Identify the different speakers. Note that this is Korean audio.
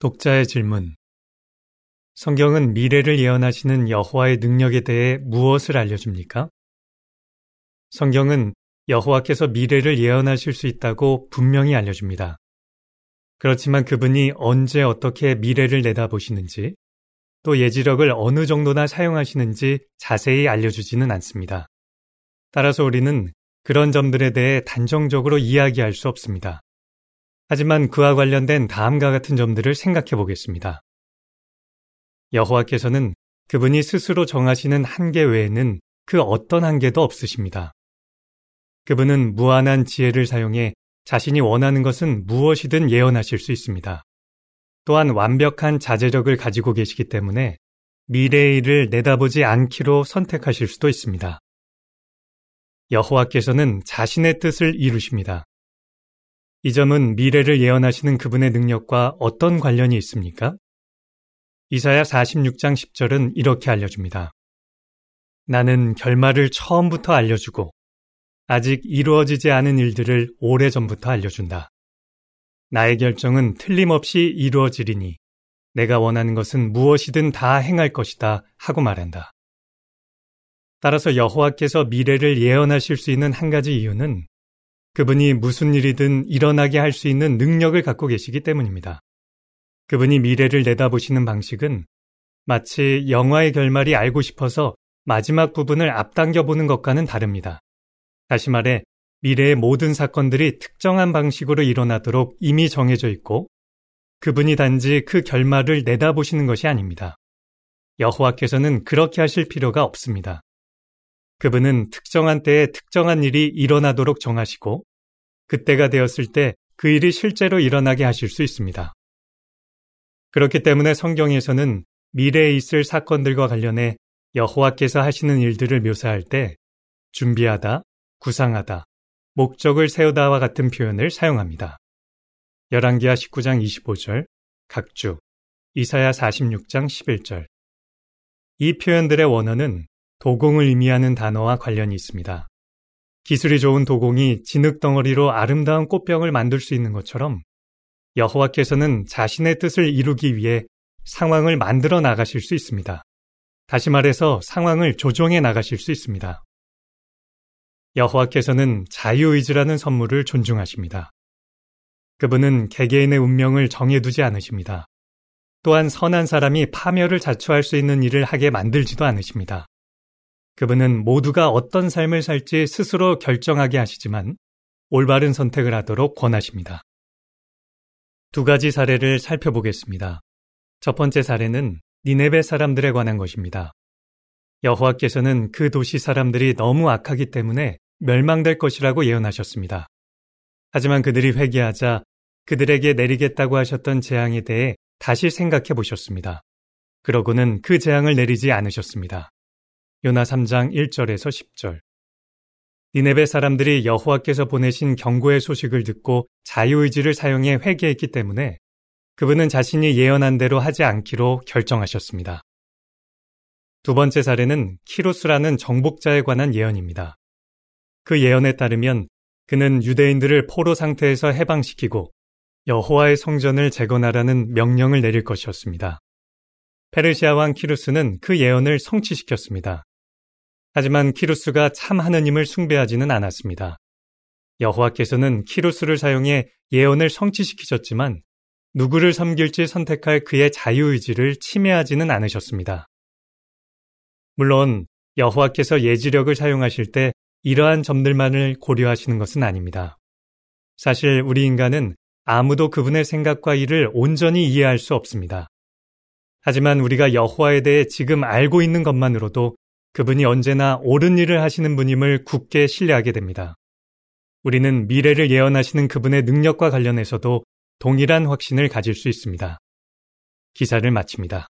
Speaker 1: 독자의 질문. 성경은 미래를 예언하시는 여호와의 능력에 대해 무엇을 알려줍니까? 성경은 여호와께서 미래를 예언하실 수 있다고 분명히 알려줍니다. 그렇지만 그분이 언제 어떻게 미래를 내다보시는지 또 예지력을 어느 정도나 사용하시는지 자세히 알려주지는 않습니다. 따라서 우리는 그런 점들에 대해 단정적으로 이야기할 수 없습니다. 하지만 그와 관련된 다음과 같은 점들을 생각해 보겠습니다. 여호와께서는 그분이 스스로 정하시는 한계 외에는 그 어떤 한계도 없으십니다. 그분은 무한한 지혜를 사용해 자신이 원하는 것은 무엇이든 예언하실 수 있습니다. 또한 완벽한 자제력을 가지고 계시기 때문에 미래의 일을 내다보지 않기로 선택하실 수도 있습니다. 여호와께서는 자신의 뜻을 이루십니다. 이 점은 미래를 예언하시는 그분의 능력과 어떤 관련이 있습니까? 이사야 46장 10절은 이렇게 알려줍니다. 나는 결말을 처음부터 알려주고 아직 이루어지지 않은 일들을 오래전부터 알려준다. 나의 결정은 틀림없이 이루어지리니 내가 원하는 것은 무엇이든 다 행할 것이다 하고 말한다. 따라서 여호와께서 미래를 예언하실 수 있는 한 가지 이유는 그분이 무슨 일이든 일어나게 할 수 있는 능력을 갖고 계시기 때문입니다. 그분이 미래를 내다보시는 방식은 마치 영화의 결말이 알고 싶어서 마지막 부분을 앞당겨 보는 것과는 다릅니다. 다시 말해, 미래의 모든 사건들이 특정한 방식으로 일어나도록 이미 정해져 있고 그분이 단지 그 결말을 내다보시는 것이 아닙니다. 여호와께서는 그렇게 하실 필요가 없습니다. 그분은 특정한 때에 특정한 일이 일어나도록 정하시고 그때가 되었을 때 그 일이 실제로 일어나게 하실 수 있습니다. 그렇기 때문에 성경에서는 미래에 있을 사건들과 관련해 여호와께서 하시는 일들을 묘사할 때 준비하다, 구상하다, 목적을 세우다와 같은 표현을 사용합니다. 열왕기하 19장 25절, 각주, 이사야 46장 11절. 이 표현들의 원어는 도공을 의미하는 단어와 관련이 있습니다. 기술이 좋은 도공이 진흙 덩어리로 아름다운 꽃병을 만들 수 있는 것처럼 여호와께서는 자신의 뜻을 이루기 위해 상황을 만들어 나가실 수 있습니다. 다시 말해서 상황을 조정해 나가실 수 있습니다. 여호와께서는 자유의지라는 선물을 존중하십니다. 그분은 개개인의 운명을 정해두지 않으십니다. 또한 선한 사람이 파멸을 자초할 수 있는 일을 하게 만들지도 않으십니다. 그분은 모두가 어떤 삶을 살지 스스로 결정하게 하시지만 올바른 선택을 하도록 권하십니다. 두 가지 사례를 살펴보겠습니다. 첫 번째 사례는 니네베 사람들에 관한 것입니다. 여호와께서는 그 도시 사람들이 너무 악하기 때문에 멸망될 것이라고 예언하셨습니다. 하지만 그들이 회개하자 그들에게 내리겠다고 하셨던 재앙에 대해 다시 생각해 보셨습니다. 그러고는 그 재앙을 내리지 않으셨습니다. 요나 3장 1절에서 10절. 니네베 사람들이 여호와께서 보내신 경고의 소식을 듣고 자유의지를 사용해 회개했기 때문에 그분은 자신이 예언한 대로 하지 않기로 결정하셨습니다. 두 번째 사례는 키루스라는 정복자에 관한 예언입니다. 그 예언에 따르면 그는 유대인들을 포로 상태에서 해방시키고 여호와의 성전을 재건하라는 명령을 내릴 것이었습니다. 페르시아 왕 키루스는 그 예언을 성취시켰습니다. 하지만 키루스가 참 하느님을 숭배하지는 않았습니다. 여호와께서는 키루스를 사용해 예언을 성취시키셨지만 누구를 섬길지 선택할 그의 자유의지를 침해하지는 않으셨습니다. 물론 여호와께서 예지력을 사용하실 때 이러한 점들만을 고려하시는 것은 아닙니다. 사실 우리 인간은 아무도 그분의 생각과 일을 온전히 이해할 수 없습니다. 하지만 우리가 여호와에 대해 지금 알고 있는 것만으로도 그분이 언제나 옳은 일을 하시는 분임을 굳게 신뢰하게 됩니다. 우리는 미래를 예언하시는 그분의 능력과 관련해서도 동일한 확신을 가질 수 있습니다. 기사를 마칩니다.